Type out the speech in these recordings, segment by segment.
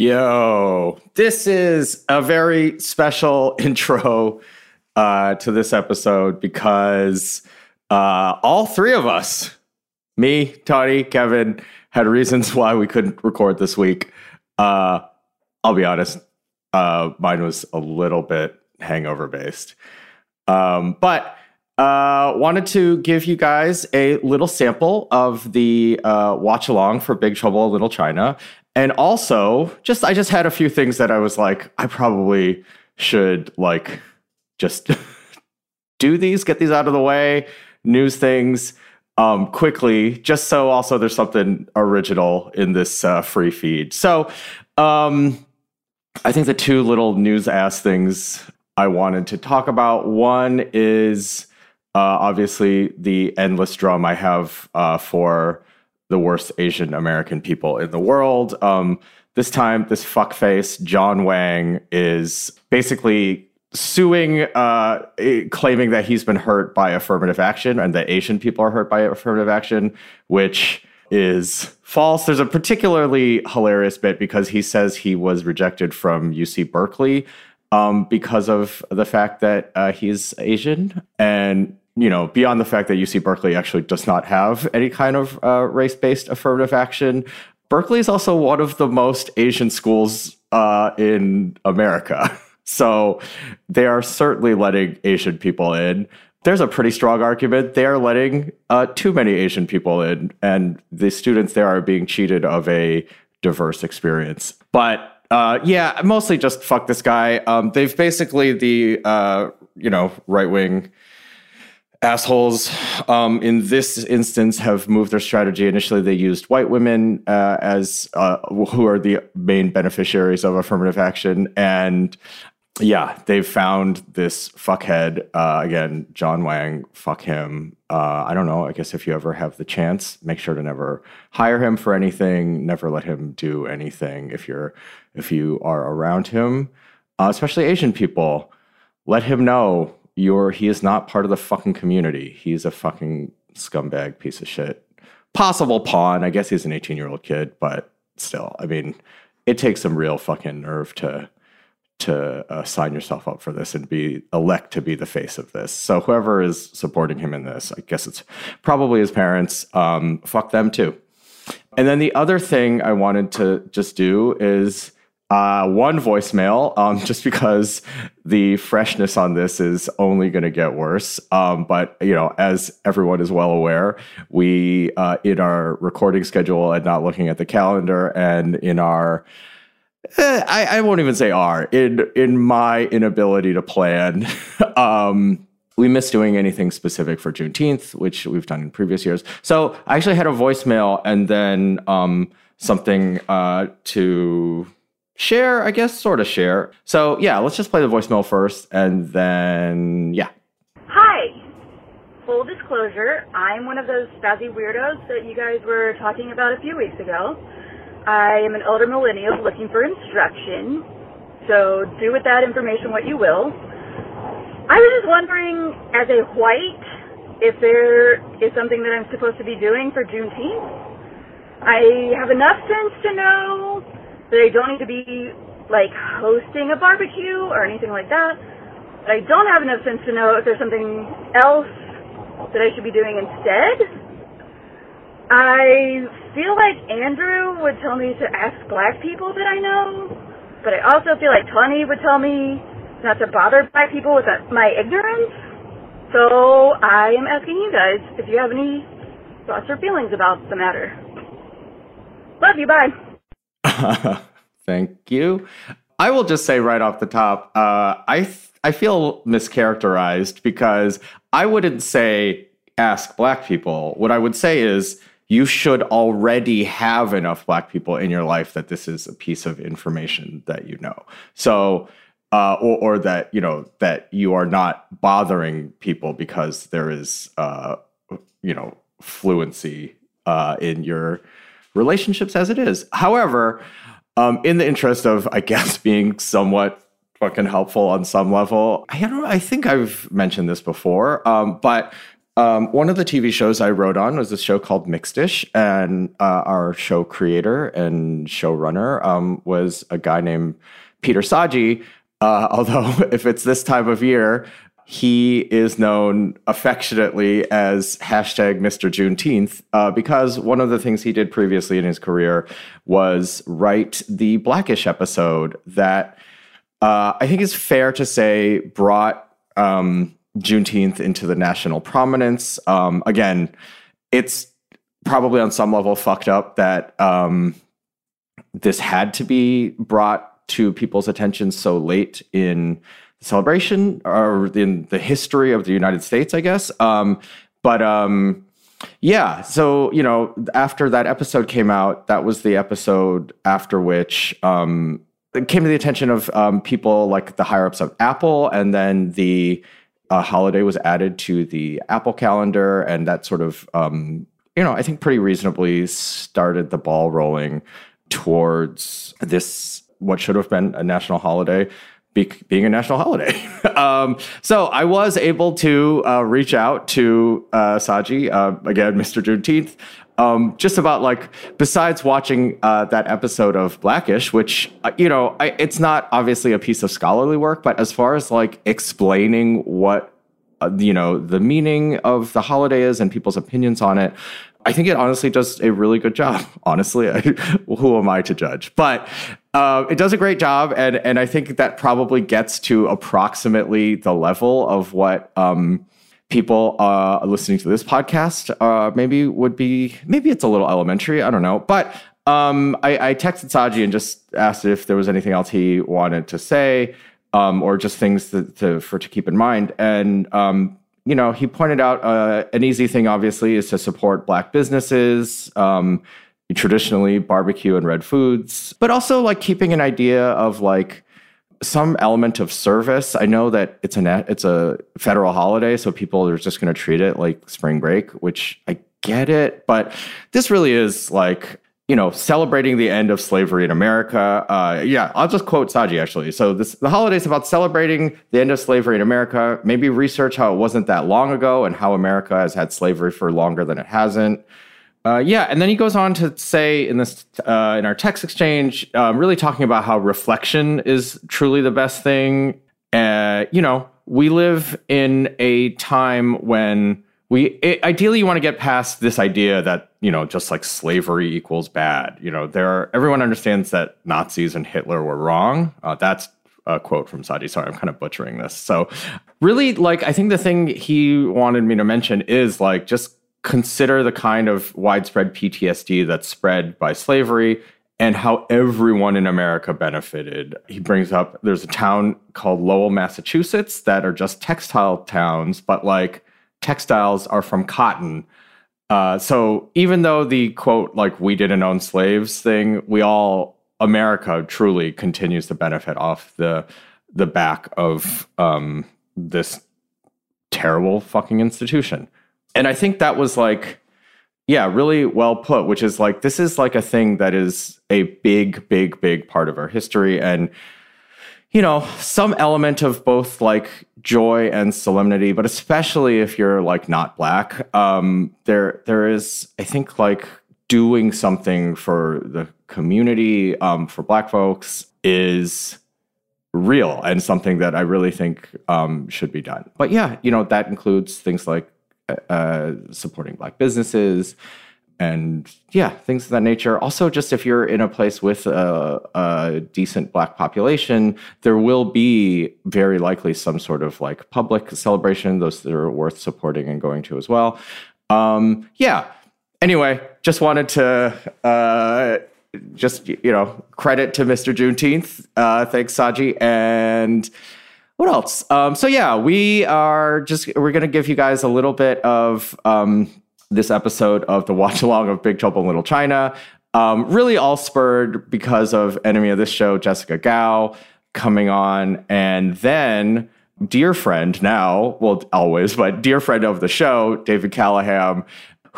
Yo, this is a very special intro uh, to this episode because uh, all three of us, me, Tawny, Kevin, had reasons why we couldn't record this week. Uh, I'll be honest, uh, mine was a little bit hangover based. Um, but uh, wanted to give you guys a little sample of the uh, watch along for Big Trouble in Little China. And also, just I just had a few things that I was like, I probably should like just do these, get these out of the way, news things um, quickly, just so also there's something original in this uh, free feed. So, um, I think the two little news ass things I wanted to talk about one is uh, obviously the endless drum I have uh, for the worst Asian American people in the world. Um, this time, this fuckface, John Wang, is basically suing, uh, claiming that he's been hurt by affirmative action and that Asian people are hurt by affirmative action, which is false. There's a particularly hilarious bit because he says he was rejected from UC Berkeley um, because of the fact that uh, he's Asian. And you know, beyond the fact that UC Berkeley actually does not have any kind of uh, race based affirmative action, Berkeley is also one of the most Asian schools uh, in America. So they are certainly letting Asian people in. There's a pretty strong argument they are letting uh, too many Asian people in, and the students there are being cheated of a diverse experience. But uh, yeah, mostly just fuck this guy. Um, they've basically the uh, you know right wing assholes um, in this instance have moved their strategy. Initially, they used white women uh, as uh, who are the main beneficiaries of affirmative action, and yeah, they've found this fuckhead uh, again, John Wang. Fuck him. Uh, I don't know. I guess if you ever have the chance, make sure to never hire him for anything. Never let him do anything. If you're if you are around him, uh, especially Asian people, let him know you're he is not part of the fucking community. He's a fucking scumbag piece of shit. Possible pawn. I guess he's an 18 year old kid, but still, I mean, it takes some real fucking nerve to to uh, sign yourself up for this and be elect to be the face of this. So whoever is supporting him in this, I guess it's probably his parents. Um, fuck them too. And then the other thing I wanted to just do is uh, one voicemail, um, just because the freshness on this is only going to get worse. Um, but you know, as everyone is well aware, we uh, in our recording schedule and not looking at the calendar, and in our eh, I, I, won't even say our in in my inability to plan. um, we missed doing anything specific for Juneteenth, which we've done in previous years. So I actually had a voicemail and then um, something uh, to share, I guess, sort of share. So yeah, let's just play the voicemail first, and then yeah. Hi. Full disclosure, I'm one of those spazzy weirdos that you guys were talking about a few weeks ago. I am an elder millennial looking for instruction, so do with that information what you will. I was just wondering, as a white, if there is something that I'm supposed to be doing for Juneteenth. I have enough sense to know they don't need to be like hosting a barbecue or anything like that. But I don't have enough sense to know if there's something else that I should be doing instead. I feel like Andrew would tell me to ask black people that I know, but I also feel like Tawny would tell me not to bother black people with my ignorance. So I am asking you guys if you have any thoughts or feelings about the matter. Love you. Bye. Thank you. I will just say right off the top, uh, I I feel mischaracterized because I wouldn't say ask black people. What I would say is you should already have enough black people in your life that this is a piece of information that you know. So uh, or, or, that you know that you are not bothering people because there is uh, you know fluency uh, in your relationships as it is. However, um, in the interest of, I guess, being somewhat fucking helpful on some level, I don't. I think I've mentioned this before, um, but Um, one of the TV shows I wrote on was a show called Mixed-ish, and uh, our show creator and showrunner um, was a guy named Peter Saji. Uh, although, if it's this time of year, he is known affectionately as hashtag Mr. Juneteenth uh, because one of the things he did previously in his career was write the Blackish episode that uh, I think is fair to say brought um, Juneteenth into the national prominence. Um, again, it's probably on some level fucked up that um, this had to be brought to people's attention so late in celebration or in the history of the United States, I guess. Um, but um, yeah, so you know, after that episode came out, that was the episode after which um, it came to the attention of um, people like the higher ups of Apple, and then the uh, holiday was added to the Apple calendar, and that sort of um, you know, I think pretty reasonably started the ball rolling towards this what should have been a national holiday be, being a national holiday. um, so I was able to uh, reach out to uh, Saji, uh, again, Mr. Juneteenth, um, just about like, besides watching uh, that episode of Blackish, which, uh, you know, I, it's not obviously a piece of scholarly work, but as far as like explaining what, uh, you know, the meaning of the holiday is and people's opinions on it, I think it honestly does a really good job. Honestly, I, who am I to judge? But uh, it does a great job, and and I think that probably gets to approximately the level of what um, people uh, listening to this podcast uh, maybe would be. Maybe it's a little elementary. I don't know, but. Um, I, I texted Saji and just asked if there was anything else he wanted to say, um, or just things to, to, for to keep in mind. And um, you know, he pointed out uh, an easy thing, obviously, is to support black businesses. Um, traditionally barbecue and red foods, but also like keeping an idea of like some element of service. I know that it's a it's a federal holiday, so people are just going to treat it like spring break, which I get it, but this really is like you know celebrating the end of slavery in America. Uh, yeah, I'll just quote Saji actually. So this the holidays about celebrating the end of slavery in America. Maybe research how it wasn't that long ago and how America has had slavery for longer than it hasn't. Uh, yeah, and then he goes on to say in this uh, in our text exchange, um, really talking about how reflection is truly the best thing. Uh, you know, we live in a time when we it, ideally you want to get past this idea that you know just like slavery equals bad. You know, there are, everyone understands that Nazis and Hitler were wrong. Uh, that's a quote from Saji. Sorry, I'm kind of butchering this. So, really, like I think the thing he wanted me to mention is like just consider the kind of widespread PTSD that's spread by slavery and how everyone in America benefited. He brings up there's a town called Lowell, Massachusetts that are just textile towns, but like textiles are from cotton. Uh, so even though the quote, like we didn't own slaves thing, we all, America truly continues to benefit off the the back of um, this terrible fucking institution and I think that was like, yeah, really well put, which is like, this is like a thing that is a big, big, big part of our history. And, you know, some element of both like joy and solemnity, but especially if you're like not black, um, there, there is, I think, like doing something for the community, um, for black folks is real and something that I really think um, should be done. But yeah, you know, that includes things like uh, supporting black businesses and yeah, things of that nature. Also, just if you're in a place with a, a, decent black population, there will be very likely some sort of like public celebration, those that are worth supporting and going to as well. Um, yeah. Anyway, just wanted to uh, just you know credit to Mr. Juneteenth. Uh, thanks, Saji, and what else? Um, so yeah, we are just we're gonna give you guys a little bit of um, this episode of the watch along of Big Trouble in Little China. Um, really all spurred because of enemy of this show, Jessica Gao, coming on, and then dear friend now, well always, but dear friend of the show, David Callaham,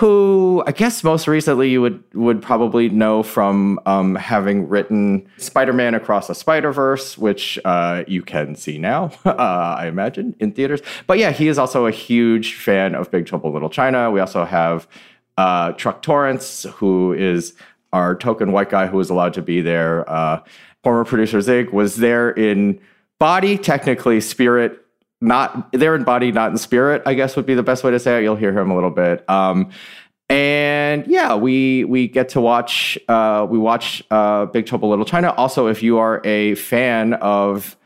who I guess most recently you would would probably know from um, having written Spider-Man Across the Spider-Verse, which uh, you can see now, uh, I imagine, in theaters. But yeah, he is also a huge fan of Big Trouble Little China. We also have uh, Truck Torrance, who is our token white guy who was allowed to be there. Uh, former producer Zig was there in body, technically spirit not there in body, not in spirit. I guess would be the best way to say it. You'll hear him a little bit. Um, and yeah, we we get to watch uh, we watch uh, Big Trouble Little China. Also, if you are a fan of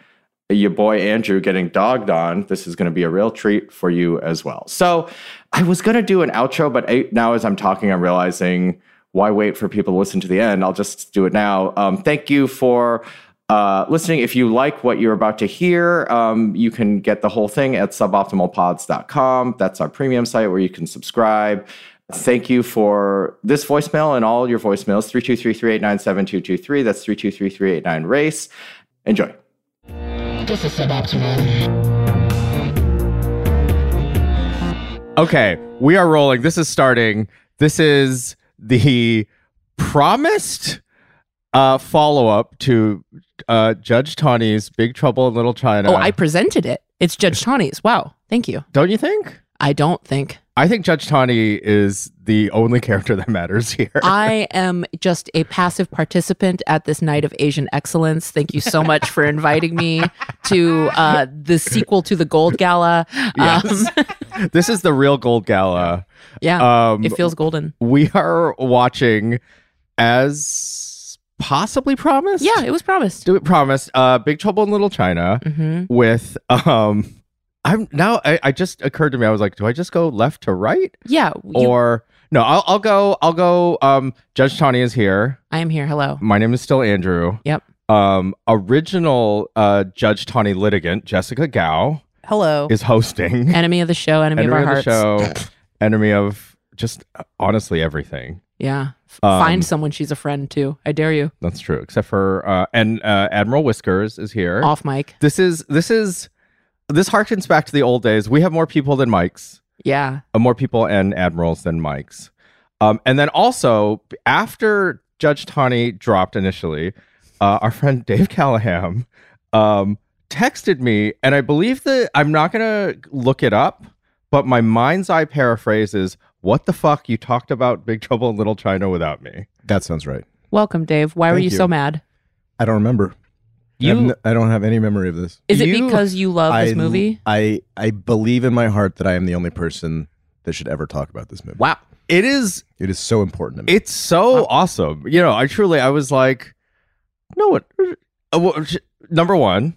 your boy Andrew getting dogged on, this is going to be a real treat for you as well. So, I was going to do an outro, but I, now as I'm talking, I'm realizing why wait for people to listen to the end? I'll just do it now. Um, thank you for uh, listening. If you like what you're about to hear, um, you can get the whole thing at suboptimalpods.com. That's our premium site where you can subscribe. Thank you for this voicemail and all your voicemails 323 389 7223. That's 323 389 RACE. Enjoy. This is suboptimal. Okay, we are rolling. This is starting. This is the promised uh, follow up to uh, Judge Tawny's Big Trouble in Little China. Oh, I presented it. It's Judge Tawny's. Wow. Thank you. Don't you think? I don't think. I think Judge Tawny is the only character that matters here. I am just a passive participant at this night of Asian excellence. Thank you so much for inviting me to uh, the sequel to the Gold Gala. Yes. Um, this is the real Gold Gala. Yeah, um, it feels golden. We are watching as possibly promised. Yeah, it was promised. Do it promised. Uh, Big Trouble in Little China mm-hmm. with um. I'm now. I, I, just occurred to me. I was like, do I just go left to right? Yeah. You, or no? I'll, I'll go. I'll go. Um, Judge Tawny is here. I am here. Hello. My name is still Andrew. Yep. Um, original uh Judge Tawny litigant Jessica Gao. Hello. Is hosting. Enemy of the show. Enemy, enemy of our of hearts. show. enemy of just honestly everything. Yeah. Um, Find someone she's a friend to. I dare you. That's true. Except for uh, and uh, Admiral Whiskers is here. Off mic. This is this is this harkens back to the old days. We have more people than mics. Yeah. Uh, more people and admirals than mics. Um, and then also after Judge Tawny dropped initially, uh, our friend Dave Callaham um, texted me, and I believe that I'm not gonna look it up, but my mind's eye paraphrase is what the fuck? You talked about Big Trouble in Little China without me. That sounds right. Welcome, Dave. Why were you, you. so mad? I don't remember. You, I, I don't have any memory of this. Is it You- because you love this movie? I I believe in my heart that I am the only person that should ever talk about this movie. Wow. It is It is so important to me. it's so awesome. You know, I truly I was like, no what uh, number 1,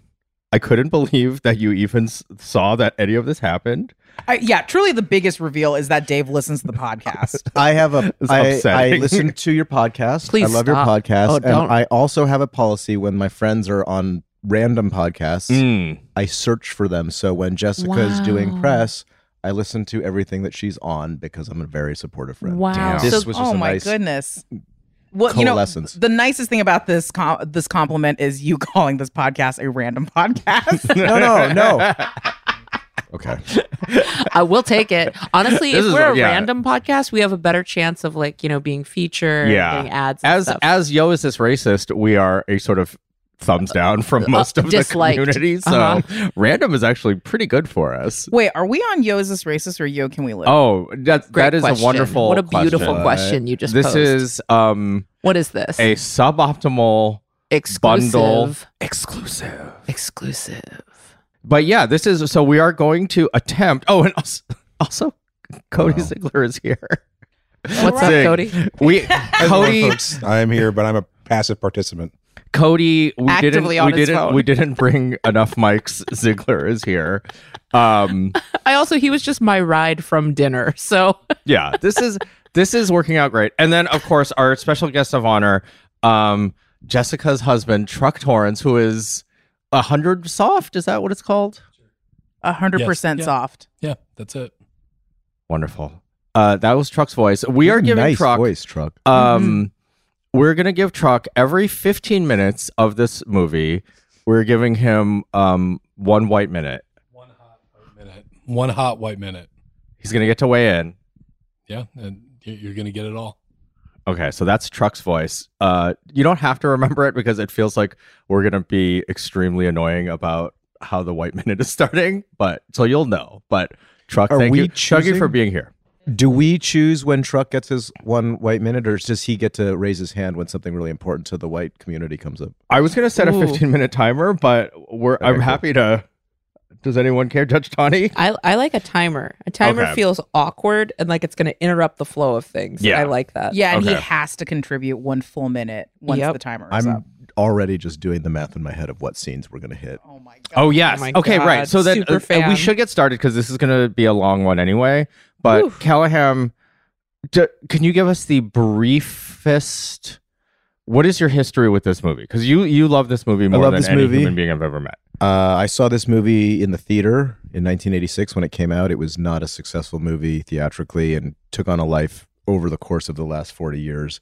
I couldn't believe that you even s- saw that any of this happened. I, yeah, truly the biggest reveal is that Dave listens to the podcast. I have a I, I listen to your podcast. Please I love stop. your podcast. Oh, and don't. I also have a policy when my friends are on random podcasts, Mm. I search for them. So when Jessica is doing Wow. press, I listen to everything that she's on because I'm a very supportive friend. Wow. Damn. This So- was just oh a my nice goodness. Well, you know, coalescence. the nicest thing about this com- this compliment is you calling this podcast a random podcast. No, no, no. Okay. I will take it. Honestly, This if is- we're a yeah. random podcast, we have a better chance of like, you know, being featured, Yeah. getting ads As stuff. as Yo is this racist, we are a sort of thumbs down from most of the disliked. community. So Uh-huh. random is actually pretty good for us. Wait, are we on Yo is this racist or Yo can we live? Oh, that Great that is question. a wonderful. What a beautiful question. question you just This posed. is um what is this? a suboptimal exclusive. bundle exclusive. Exclusive. But yeah, this is so we are going to attempt. Oh, and also, also Cody Ziegler is here. What's up, Cody? We Hello, Cody folks. I'm here, but I'm a passive participant. Cody we Actively didn't on we his didn't phone. we didn't bring enough mics. Ziegler is here. Um I also he was just my ride from dinner. So yeah, this is this is working out great. And then of course our special guest of honor, um, Jessica's husband, Truck Torrance, who is a hundred soft. Is that what it's called? A hundred percent soft. Yeah, that's it. Wonderful. Uh, that was Truck's voice. We are giving nice Truck. voice, truck. Um, we're gonna give Truck every 15 minutes of this movie. We're giving him um one white minute. One hot white minute. One hot white minute. He's gonna get to weigh in. Yeah, and You- You're gonna get it all. Okay, so that's Truck's voice. Uh, you don't have to remember it because it feels like we're gonna be extremely annoying about how the White Minute is starting. But so you'll know. But Truck, Are thank we you, Chucky, for being here. Do we choose when Truck gets his one white minute, or does he get to raise his hand when something really important to the white community comes up? I was gonna set a 15 minute timer, but we're I'm cool. happy to. Does anyone care, Judge Tawny? I, I like a timer. A timer Okay. feels awkward and like it's going to interrupt the flow of things. Yeah. I like that. Yeah, and he has to contribute one full minute once Yep. the timer is I'm up. already just doing the math in my head of what scenes we're gonna hit. Oh my god. Oh yes. my okay, right. So then super uh, uh, fan. we should get started because this is going to be a long one anyway. But Whew. Callaham, d- can you give us the briefest? What is your history with this movie? Because you you love this movie more love than this any movie. human being I've ever met. Uh, I saw this movie in the theater in 1986 when it came out. It was not a successful movie theatrically and took on a life over the course of the last 40 years.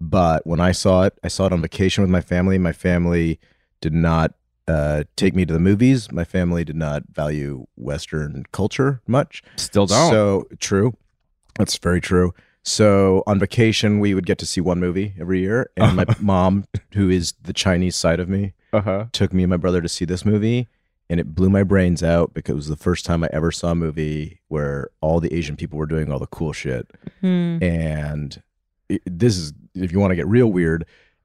But when I saw it, I saw it on vacation with my family. My family did not uh, take me to the movies. My family did not value Western culture much. Still don't. So true. That's very true. So on vacation, we would get to see one movie every year. And my mom, who is the Chinese side of me, uh huh. took me and my brother to see this movie and it blew my brains out because it was the first time I ever saw a movie where all the Asian people were doing all the cool shit. Hmm. And it- this is, if you want to get real weird,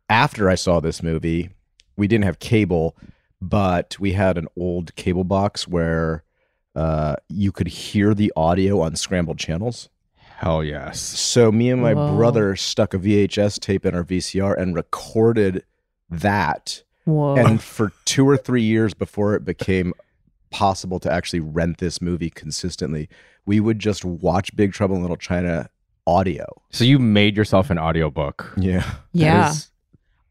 after I saw this movie, we didn't have cable, but we had an old cable box where uh, you could hear the audio on scrambled channels. Hell yes. So me and my Whoa. brother stuck a VHS tape in our VCR and recorded that Whoa. and for two or three years before it became possible to actually rent this movie consistently, we would just watch Big Trouble in Little China audio. So you made yourself an audiobook. Yeah. Yeah. is-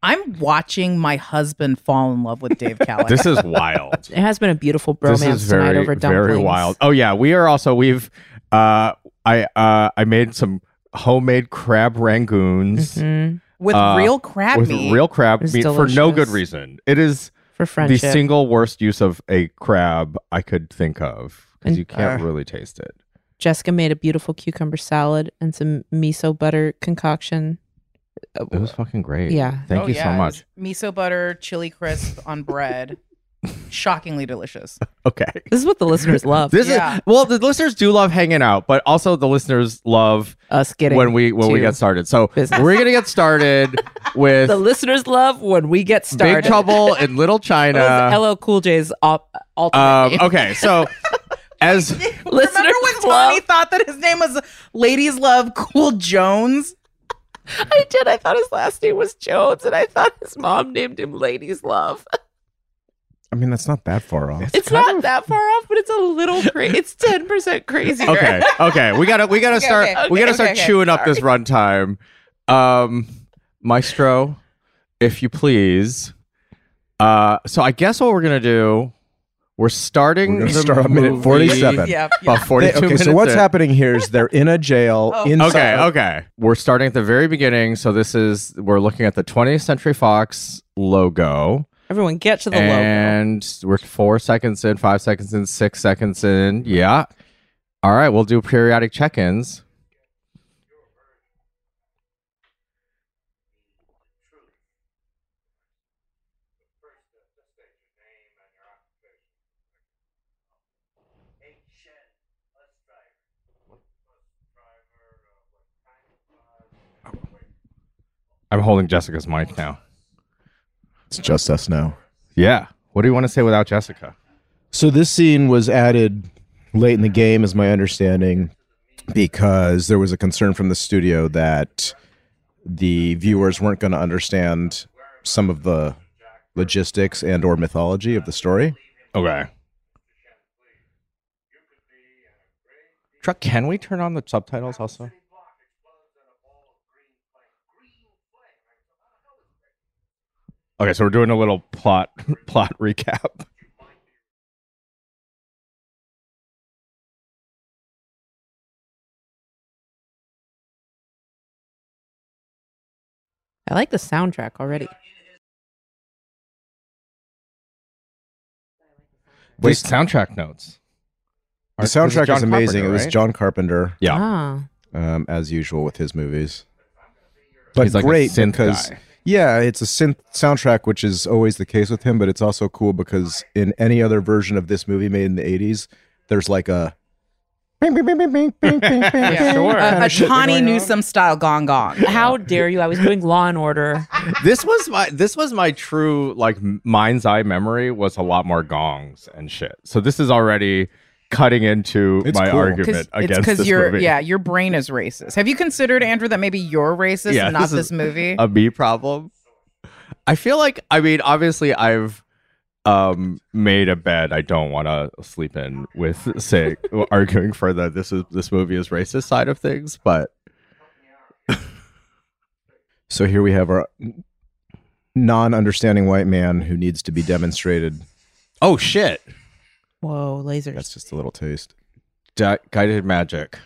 I'm watching my husband fall in love with Dave Callaham. this is wild. It has been a beautiful bromance this is tonight over dumplings. very wild. Oh yeah, we are also we've uh I uh I made some homemade crab rangoons Mhm. With uh, real crab with meat. real crab It's meat for no good reason. It is For the single worst use of a crab I could think of because And- you can't Uh. really taste it. Jessica made a beautiful cucumber salad and some miso butter concoction. It was fucking great. Yeah. Thank Oh, you yeah, so much. Miso butter, chili crisp on bread. Shockingly delicious. Okay. This is what the listeners love. This Yeah. is well, the listeners do love hanging out, but also the listeners love Us getting when we when we get started. So business. we're gonna get started with the listeners love when we get started. Big Trouble in Little China. LL Cool J's op- alternate Um, okay, so as Listeners Remember when Tawny love- thought that his name was Ladies Love Cool Jones? I did. I thought his last name was Jones, and I thought his mom named him Ladies Love. I mean, that's not that far off. It's not that far off, but it's a little crazy. It's ten percent crazier. okay, okay, we gotta we gotta Okay, start okay, we gotta okay, start okay, chewing up this runtime. Um, Maestro, if you please. Uh, so I guess what we're gonna do, we're starting. We're gonna start at minute 47. Yeah. About yeah. forty-two okay, minutes. so what's in. happening here is they're in a jail Oh. inside. Okay, okay. We're starting at the very beginning. So this is we're looking at the 20th Century Fox logo. Everyone, get to the logo. and we're four seconds in, five seconds in, six seconds in. Yeah. All right, we'll do periodic check-ins. I'm holding Jessica's mic now. It's just us now. Yeah. What do you want to say without Jessica? So this scene was added late in the game, is my understanding, because there was a concern from the studio that the viewers weren't going to understand some of the logistics and or mythology of the story. Okay. Truck, can we turn on the subtitles also? Okay, so we're doing a little plot plot recap. I like the soundtrack already. Wait, soundtrack notes. The Are- was it soundtrack John is amazing. Carpenter, It was right? John Carpenter. Yeah. Ah. um, as usual with his movies. But He's like a great synth because guy. Yeah, it's a synth soundtrack, which is always the case with him, but it's also cool because in any other version of this movie made in the 80s, there's like a a, a Tawny Newsom style gong gong. How dare you? I was doing Law and Order. this was my this was my true like mind's eye memory was a lot more gongs and shit. So this is already cutting into It's my cool. argument it's against because this your movie. yeah your brain is racist. Have you considered Andrew that maybe you're racist Yeah, and not this this, movie? a me problem. I feel like I mean obviously I've um made a bed I don't want to sleep in with say arguing for the this is this movie is racist side of things, but So here we have our non-understanding white man who needs to be demonstrated. oh shit, Whoa, lasers. That's just a little taste. Di- guided magic.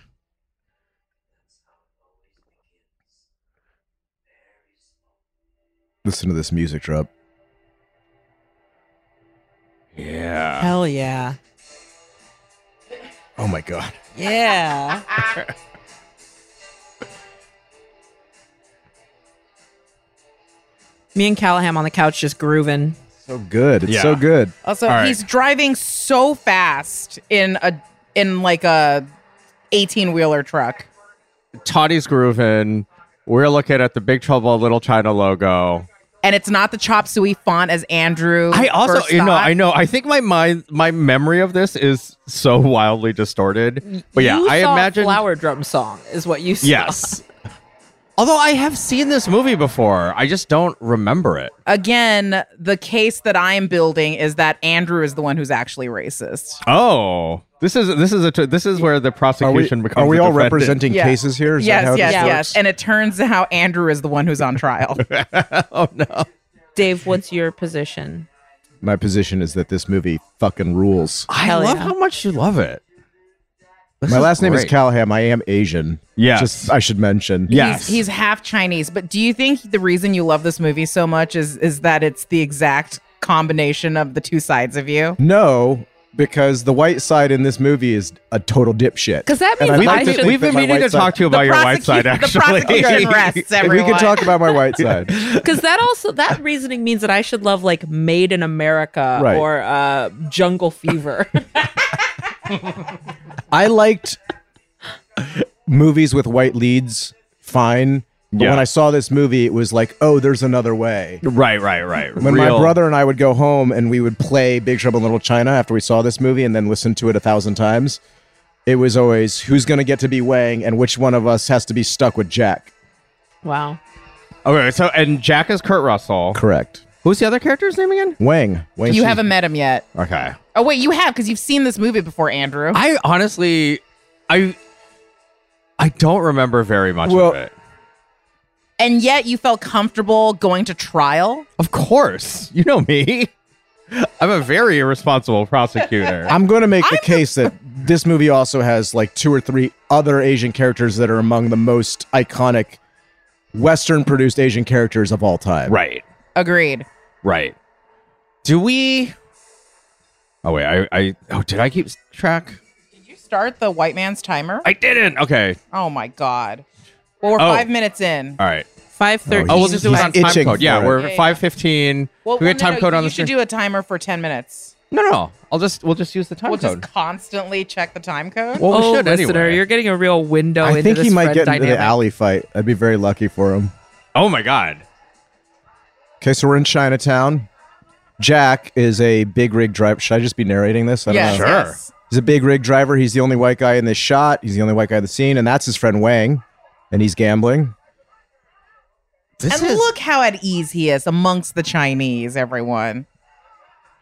Listen to this music drop. Yeah. Hell yeah. Oh my god. Yeah. Me and Callaham on the couch just grooving. So good. It's Yeah. so good. Also, All right. he's driving so fast in a in like a eighteen wheeler truck. Toddy's grooving. We're looking at the Big Trouble Little China logo. And it's not the chop suey font as Andrew. I also, first you know. I know. I think my mind, my memory of this is so wildly distorted. But yeah, you I imagine. flower drum song is what you saw. Yes. Although I have seen this movie before, I just don't remember it. Again, the case that I'm building is that Andrew is the one who's actually racist. Oh, this is this is a t- this is where the Are we, prosecution becomes. are we all defendant. representing Yeah. cases here? Is that yes, how yes, this yes. works? And it turns out Andrew is the one who's on trial. oh no! Dave, what's your position? My position is that this movie fucking rules. I Hell love yeah. how much you love it. This My is last name is. Callaham. I am Asian. Yes. Just I should mention. Yes. He's, he's half Chinese. But do you think the reason you love this movie so much is is that it's the exact combination of the two sides of you? No, because the white side in this movie is a total dipshit. 'Cause that And means I'd We've, like been, should- we've been meaning to side- talk to you about your white side. Actually, the prosecution rests If we everyone. could talk about my white side. Because that also that reasoning means that I should love like Made in America Right. or uh, Jungle Fever. I liked movies with white leads fine. But Yeah. when I saw this movie, it was like, oh, there's another way. right, right, right. When my brother and I would go home and we would play Big Trouble in Little China after we saw this movie and then listen to it a thousand times, it was always who's going to get to be Wang and which one of us has to be stuck with Jack. wow. Okay, so and Jack is Kurt Russell. Correct. Who's the other character's name again? Wang. Wang you Shi- haven't met him yet. Okay. Oh wait, you have because you've seen this movie before, Andrew. I honestly, I, I don't remember very much Well- of it. and yet you felt comfortable going to trial. Of course, you know me. I'm a very irresponsible prosecutor. I'm going to make the case that this movie also has like two or three other Asian characters that are among the most iconic Western produced Asian characters of all time. right, Agreed. right. Do we? Oh wait, I, I, oh, did I keep track? Did you start the white man's timer? I didn't. Okay, oh my god. Well, we're Oh. five minutes in. all right. Five thirteen. Oh, oh, we'll He's- just do it on he's time itching code. Yeah, for it. we're Yeah, yeah. five fifteen. Well, we well, get no, time no, code on the you the should screen. do a timer for ten minutes. No, no, no. I'll just we'll just use the time We'll code. just constantly check the time code. well, oh, we should listener, anyway. you're getting a real window in the middle. I into think this he might friend get into dynamic. the alley fight. I'd be very lucky for him. oh my god. Okay, so we're in Chinatown. Jack is a big rig driver. Should I just be narrating this? I don't yes, know. Sure. He's a big rig driver. He's the only white guy in this shot. He's the only white guy in the scene, and that's his friend Wang. And he's gambling. This and is look how at ease he is amongst the Chinese, everyone.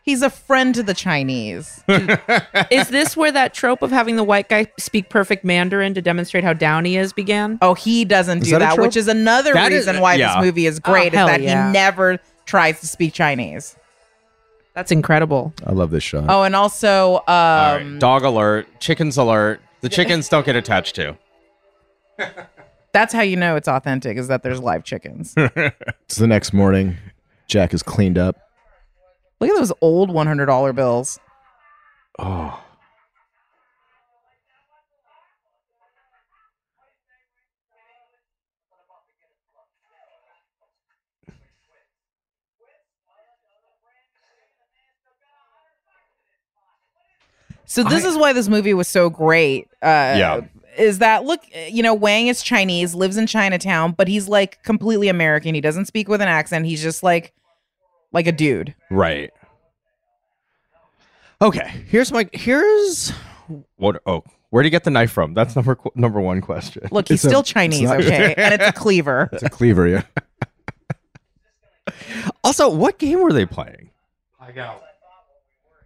He's a friend to the Chinese. Is this where that trope of having the white guy speak perfect Mandarin to demonstrate how down he is began? Oh, he doesn't Is do that a that, trope? which is another That is- reason why yeah. this movie is great, Oh, hell is that yeah. he never tries to speak Chinese. That's incredible. I love this shot. Oh, and also, um, All right. Dog alert. Chickens alert. The chickens don't get attached to. that's how you know it's authentic, is that there's live chickens. It's the next morning. Jack is cleaned up. Look at those old $100 bills. Oh. So this I- is why this movie was so great. Uh, Yeah. Is that look? You know, Wang is Chinese, lives in Chinatown, but he's like completely American. He doesn't speak with an accent. He's just like, like a dude. Right. Okay. Here's my here's what oh where'd you get the knife from? That's number qu- number one question. Look, he's It's still it's Chinese, not- okay, and it's a cleaver. It's a cleaver, yeah. Also, what game were they playing?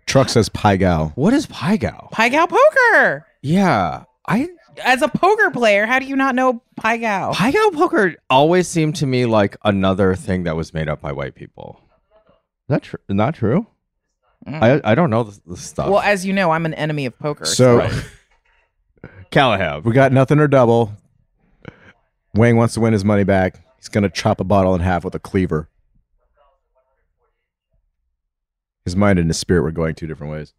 Truck says Pai Gow. What is Pai Gow? Pai Gow poker. Yeah, I As a poker player, how do you not know Pai Gow? Pai Gow poker always seemed to me like another thing that was made up by white people. Is that tr- not true? Mm. I I don't know the, the stuff. Well, as you know, I'm an enemy of poker. So Callaham. we got nothing or double. Wang wants to win his money back. He's going to chop a bottle in half with a cleaver. His mind and his spirit were going two different ways.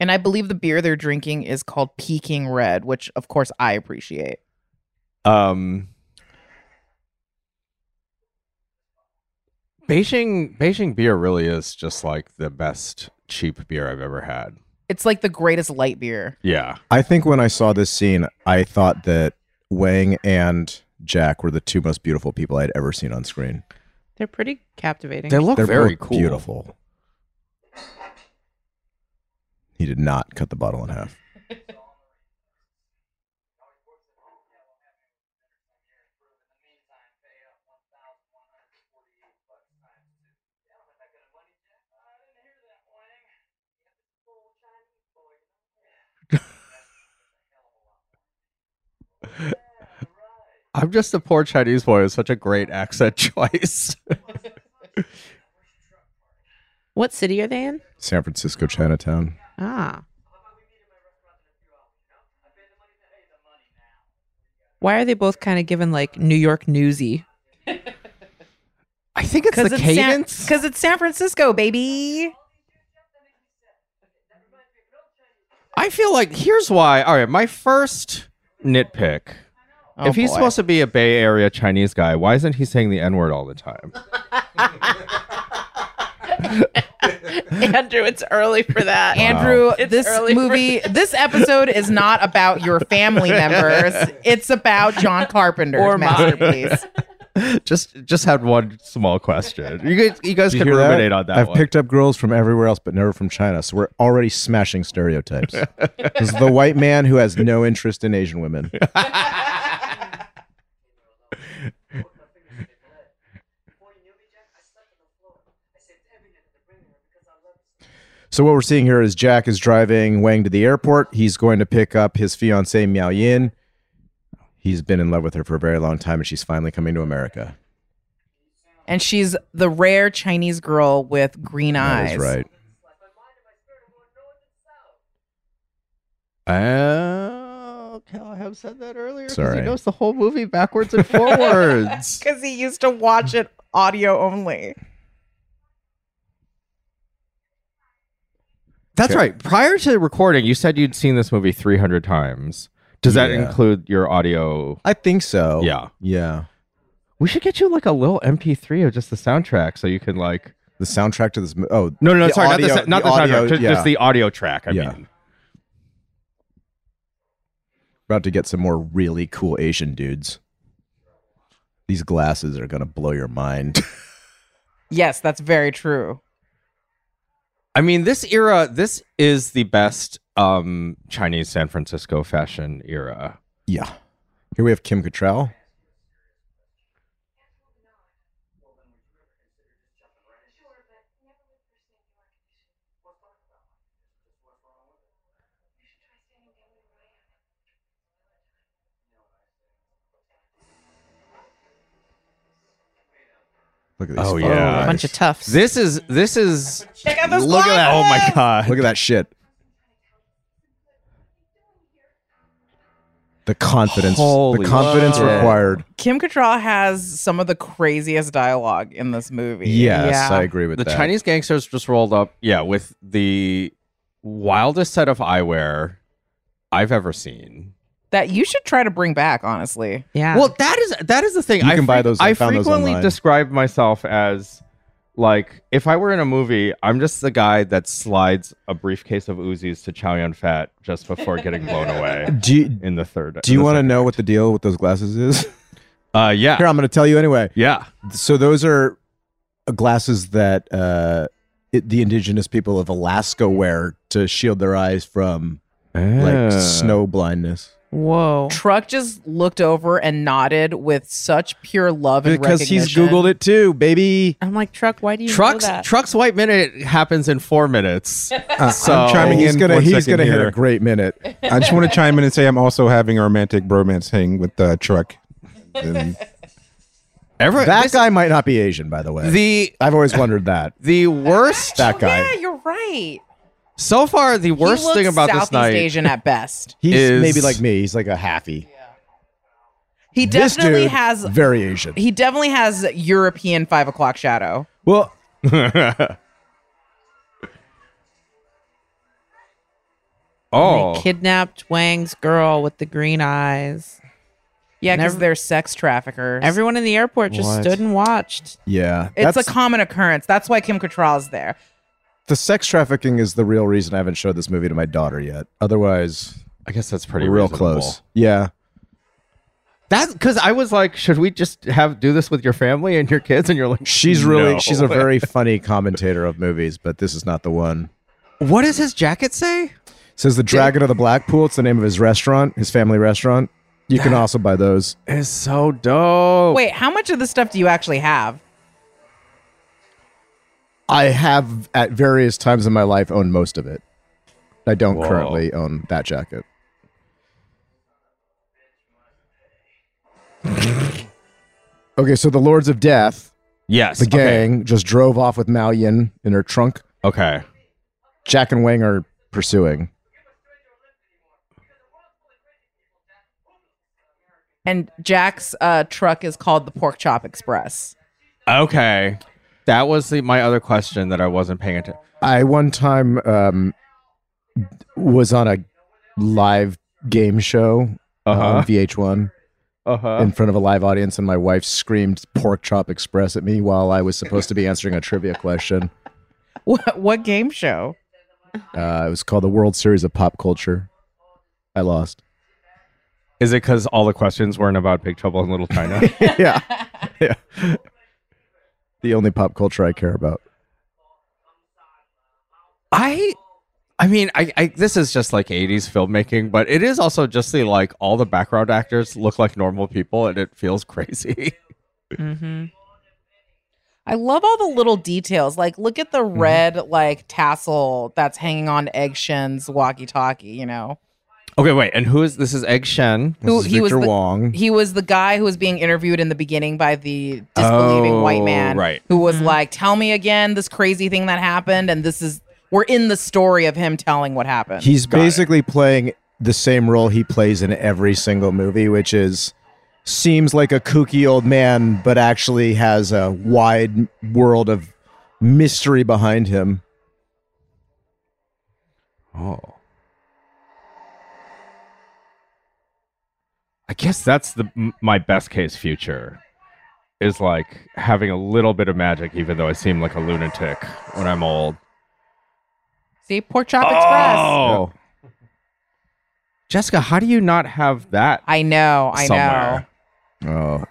and I believe the beer they're drinking is called Peking Red, which of course I appreciate. Um, Beijing Beijing beer really is just like the best cheap beer I've ever had. It's like the greatest light beer. Yeah. I think when I saw this scene, I thought that Wang and Jack were the two most beautiful people I'd ever seen on screen. They're pretty captivating. They look They're very cool. beautiful. He did not cut the bottle in half. I'm just a poor Chinese boy with such a great accent choice. what city are they in? San Francisco Chinatown. Ah. Why are they both kind of given like New York newsy? I think it's the it's cadence. Because it's San Francisco, baby. I feel like here's why. All right, my first nitpick. Oh, if he's boy. supposed to be a Bay Area Chinese guy, why isn't he saying the N word all the time? Andrew, it's early for that. Andrew, It's this early for- movie, this episode is not about your family members. It's about John Carpenter's Or mine. masterpiece. just just had one small question. You guys, you guys Did can you hear that? ruminate on that I've one. picked up girls from everywhere else, but never from China. So we're already smashing stereotypes. this is the white man who has no interest in Asian women. So what we're seeing here is Jack is driving Wang to the airport. He's going to pick up his fiancee Miao Yin. He's been in love with her for a very long time, and she's finally coming to America. And she's the rare Chinese girl with green That eyes. is right. Oh, i have said that earlier. 'cause Sorry. He knows the whole movie backwards and forwards. Because he used to watch it audio only. That's Okay. right. Prior to recording, you said you'd seen this movie 300 times. Does that Yeah. include your audio? I think so. Yeah. Yeah. We should get you like a little MP3 of just the soundtrack so you can like. The soundtrack to this. Oh No, no, no sorry, audio- not the, sa- not the, audio, soundtrack, just, yeah. just the audio track. I Yeah. mean, About to get some more really cool Asian dudes. These glasses are gonna blow your mind. Yes, that's very true. I mean, this era, this is the best um Chinese San Francisco fashion era. yeah. Here we have Kim Cattrall. Look at these. Oh, photos. yeah. a bunch of toughs. This is this is Check out those look at that! Oh my god! Look at that shit. The confidence. Holy the confidence shit. required. Kim Cattrall has some of the craziest dialogue in this movie. Yes, Yeah. I agree with the that. The Chinese gangsters just rolled up, yeah, with the wildest set of eyewear I've ever seen. That you should try to bring back, honestly. yeah. Well, that is that is the thing. You I can buy those- I I found frequently online. describe myself as like if I were in a movie, I'm just the guy that slides a briefcase of Uzis to Chow Yun Fat just before getting blown away Do you, in the third. do you want to know what the deal with those glasses is? Uh, yeah, Here, I'm going to tell you anyway. yeah. So those are uh, glasses that uh, it, the indigenous people of Alaska wear to shield their eyes from like Ah. snow blindness. Whoa. Truck just looked over and nodded with such pure love and Because he's recognition. googled it too, baby. I'm like, Truck, why do you Trucks know that? Trucks White Minute happens in four minutes. Uh, So- I'm chiming he's in. gonna one he's second gonna hit here. a great minute. I just want to chime in and say I'm also having a romantic bromance hang with the truck. And Every, That this- guy might not be Asian, by the way. the I've always wondered that. the worst That guy. Yeah, you're right. So far. The He worst looks thing about Southeast this night. Asian at best. He's is- maybe like me. He's like a halfie. He This definitely dude, has. very Asian. He definitely has European five o'clock shadow. Well, oh, They kidnapped Wang's girl with the green eyes. Yeah, because Never- they're sex traffickers. Everyone in the airport just What? stood and watched. yeah, it's that's a common occurrence. That's why Kim Cattrall is there. The sex trafficking is the real reason I haven't showed this movie to my daughter yet. Otherwise, I guess that's pretty real reasonable. close. Yeah, That's because I was like, should we just have do this with your family and your kids? And you're like, she's really "No." she's a very funny commentator of movies, but this is not the one. What does his jacket say? says the Dragon of the Black Pool. It's the name of his restaurant, his family restaurant. You can also buy those. It's so dope. Wait, how much of this stuff do you actually have? I have at various times in my life owned most of it. I don't Whoa. currently own that jacket. okay, so the Lords of Death, yes, the okay. gang, just drove off with Miao Yin in her trunk. Okay. Jack and Wang are pursuing. And Jack's uh, truck is called the Pork Chop Express. Okay. That was the, my other question that I wasn't paying attention. I one time um, was on a live game show Uh-huh. on VH1 Uh-huh. in front of a live audience, and my wife screamed "Pork Chop Express" at me while I was supposed to be answering a trivia question. What, what game show? Uh, it was called the World Series of Pop Culture. I lost. Is it because all the questions weren't about Big Trouble in Little China? yeah, yeah. The only pop culture I care about. I I mean, I, I this is just like 80s filmmaking, but it is also just the like all the background actors look like normal people and it feels crazy. Mm-hmm. I love all the little details. Like, look at the Mm-hmm. red like tassel that's hanging on Egg Shen's walkie-talkie. You know, okay, wait, and who is this is Egg Shen? Who- This is he was Victor the- Wong. he was the guy who was being interviewed in the beginning by the disbelieving Oh, white man, right. Who was mm-hmm. like, "Tell me again this crazy thing that happened," and this is we're in the story of him telling what happened. He's Got it. basically playing the same role he plays in every single movie, which is seems like a kooky old man, but actually has a wide world of mystery behind him. Oh. Guess that's the my best case future is like having a little bit of magic even though I seem like a lunatic when I'm old. See, Pork Chop Express. Oh. Jessica, how do you not have that I know, I somewhere? Oh,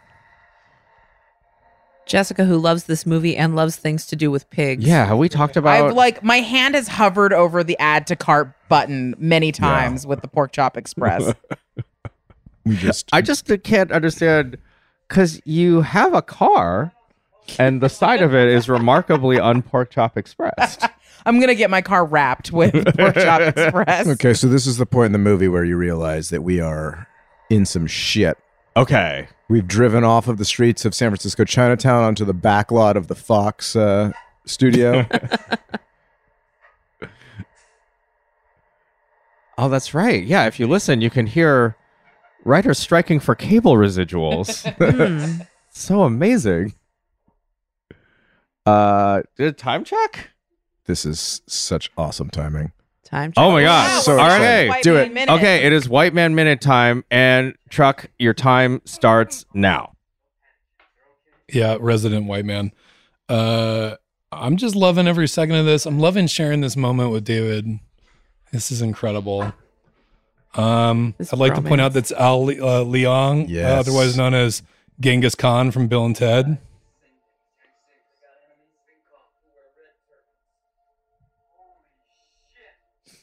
Jessica, who loves this movie and loves things to do with pigs. Yeah, have we talked about I've like my hand has hovered over the add to cart button many times with the Pork Chop Express. we just I just can't understand because you have a car and the side of it is remarkably unpork chop expressed. I'm gonna get my car wrapped with Pork Chop Express. okay. So this is the point in the movie where you realize that we are in some shit. Okay. We've driven off of the streets of San Francisco Chinatown onto the back lot of the Fox uh, studio. Oh, that's right. Yeah, if you listen, you can hear writers striking for cable residuals. So amazing. Uh, did a time check? this is such awesome timing. Time. Oh my travel. god! So All excited. right, do it. Minute. okay. It is White Man Minute time, and Truck, your time starts now. Yeah, resident white man. Uh, I'm just loving every second of this. I'm loving sharing this moment with David. This is incredible. Um, I'd like to point out that's Al uh, Leong, uh, otherwise known as Genghis Khan from Bill and Ted.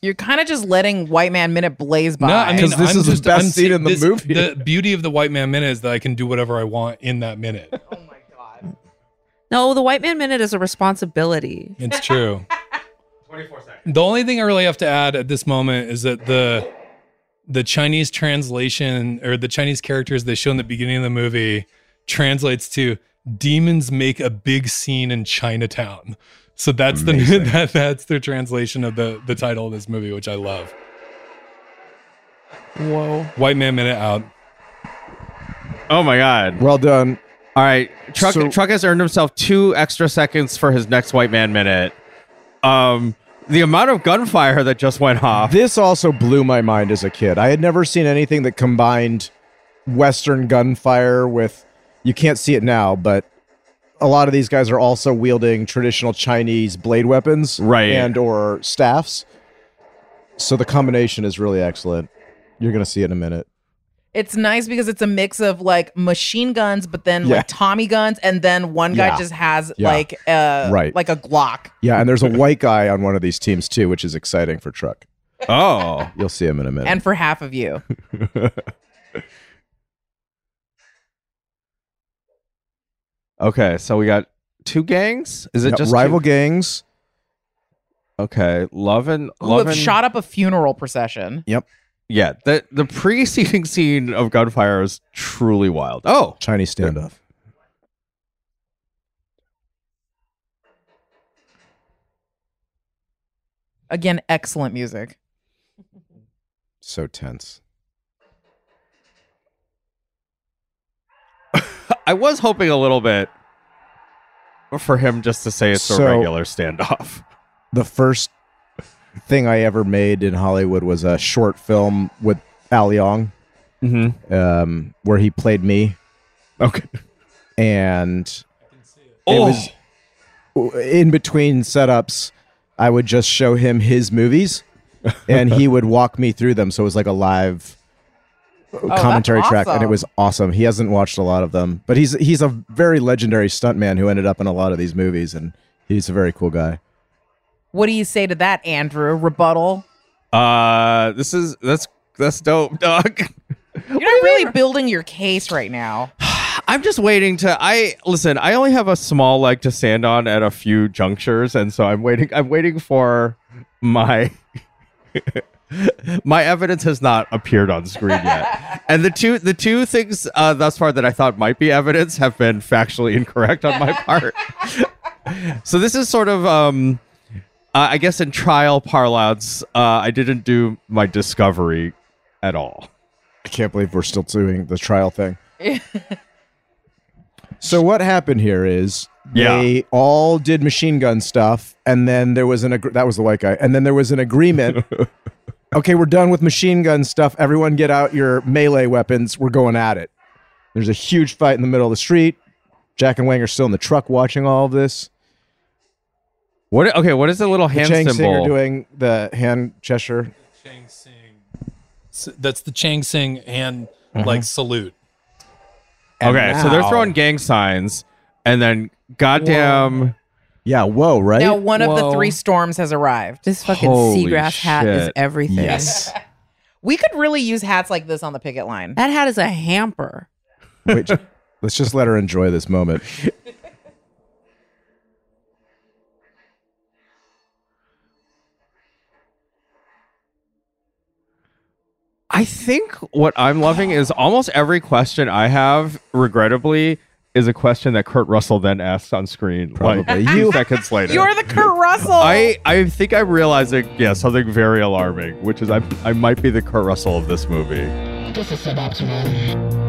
You're kind of just letting White Man Minute blaze by. No, I mean 'Cause this I'm is the best I'm scene in the this- movie. The beauty of the White Man Minute is that I can do whatever I want in that minute. oh my god. No, the white man minute is a responsibility. It's true. 24 seconds. The only thing I really have to add at this moment is that the the Chinese translation or the Chinese characters they show in the beginning of the movie translates to demons make a big scene in Chinatown. So that's the that, that's their translation of the the title of this movie, which I love. Whoa. White Man Minute out. Oh my god. Well done. All right, Truck So- Truck has earned himself two extra seconds for his next white man minute. Um, the amount of gunfire that just went off. This also blew my mind as a kid. I had never seen anything that combined Western gunfire with. You can't see it now, but a lot of these guys are also wielding traditional Chinese blade weapons, Right. and or staffs. So the combination is really excellent. You're gonna see it in a minute. It's nice because it's a mix of like machine guns, but then Yeah. like Tommy guns, and then one guy Yeah. just has Yeah. like uh Right. like a Glock. Yeah, and there's a white guy on one of these teams too, which is exciting for Truck. Oh, You'll see him in a minute. And for half of you. okay. So we got two gangs. Is it just rival two? gangs? Okay, love Who loving. have shot up a funeral procession. Yeah, the the preceding scene of gunfire is truly wild. Oh, Chinese standoff. Again, excellent music. So tense. I was hoping a little bit for him just to say it's a regular standoff. the first thing I ever made in Hollywood was a short film with Al Leong, Mm-hmm. um, where he played me, Okay. and it Oh, was in between setups. I would just show him his movies, and he would walk me through them. So it was like a live commentary that's track, and it was awesome. He hasn't watched a lot of them, but he's he's a very legendary stuntman who ended up in a lot of these movies, and he's a very cool guy. What do you say to that, Andrew? Rebuttal? uh, this is that's that's dope, dog. You're not really building your case right now. I'm just waiting to. I listen. I only have a small leg to stand on at a few junctures, and so I'm waiting. I'm waiting for my my evidence has not appeared on screen yet, and the two the two things uh, thus far that I thought might be evidence have been factually incorrect on my part. so this is sort of. um uh, I guess in trial parlance, uh, I didn't do my discovery at all. I can't believe we're still doing the trial thing. so what happened here is Yeah. they all did machine gun stuff, and then there was an ag- that was the white guy, and then there was an agreement. okay, we're done with machine gun stuff. Everyone, get out your melee weapons. We're going at it. There's a huge fight in the middle of the street. Jack and Wang are still in the truck watching all of this. What? Okay, what is the little The hand Chang symbol? Singer doing the hand gesture. Chang Sing. S- That's the Chang Sing hand Mm-hmm. like salute. And okay, so they're throwing gang signs, and then goddamn, Yeah, whoa, right? Now, one of the three storms has arrived. This fucking Holy seagrass hat is everything. yes. We could really use hats like this on the picket line. That hat is a hamper. Wait, let's just let her enjoy this moment. I think what I'm loving is almost every question I have, regrettably, is a question that Kurt Russell then asks on screen, like Probably. two You- seconds later. You're the Kurt Russell. I, I think I'm realizing, yeah, something very alarming, which is I, I might be the Kurt Russell of this movie. This is suboptimal.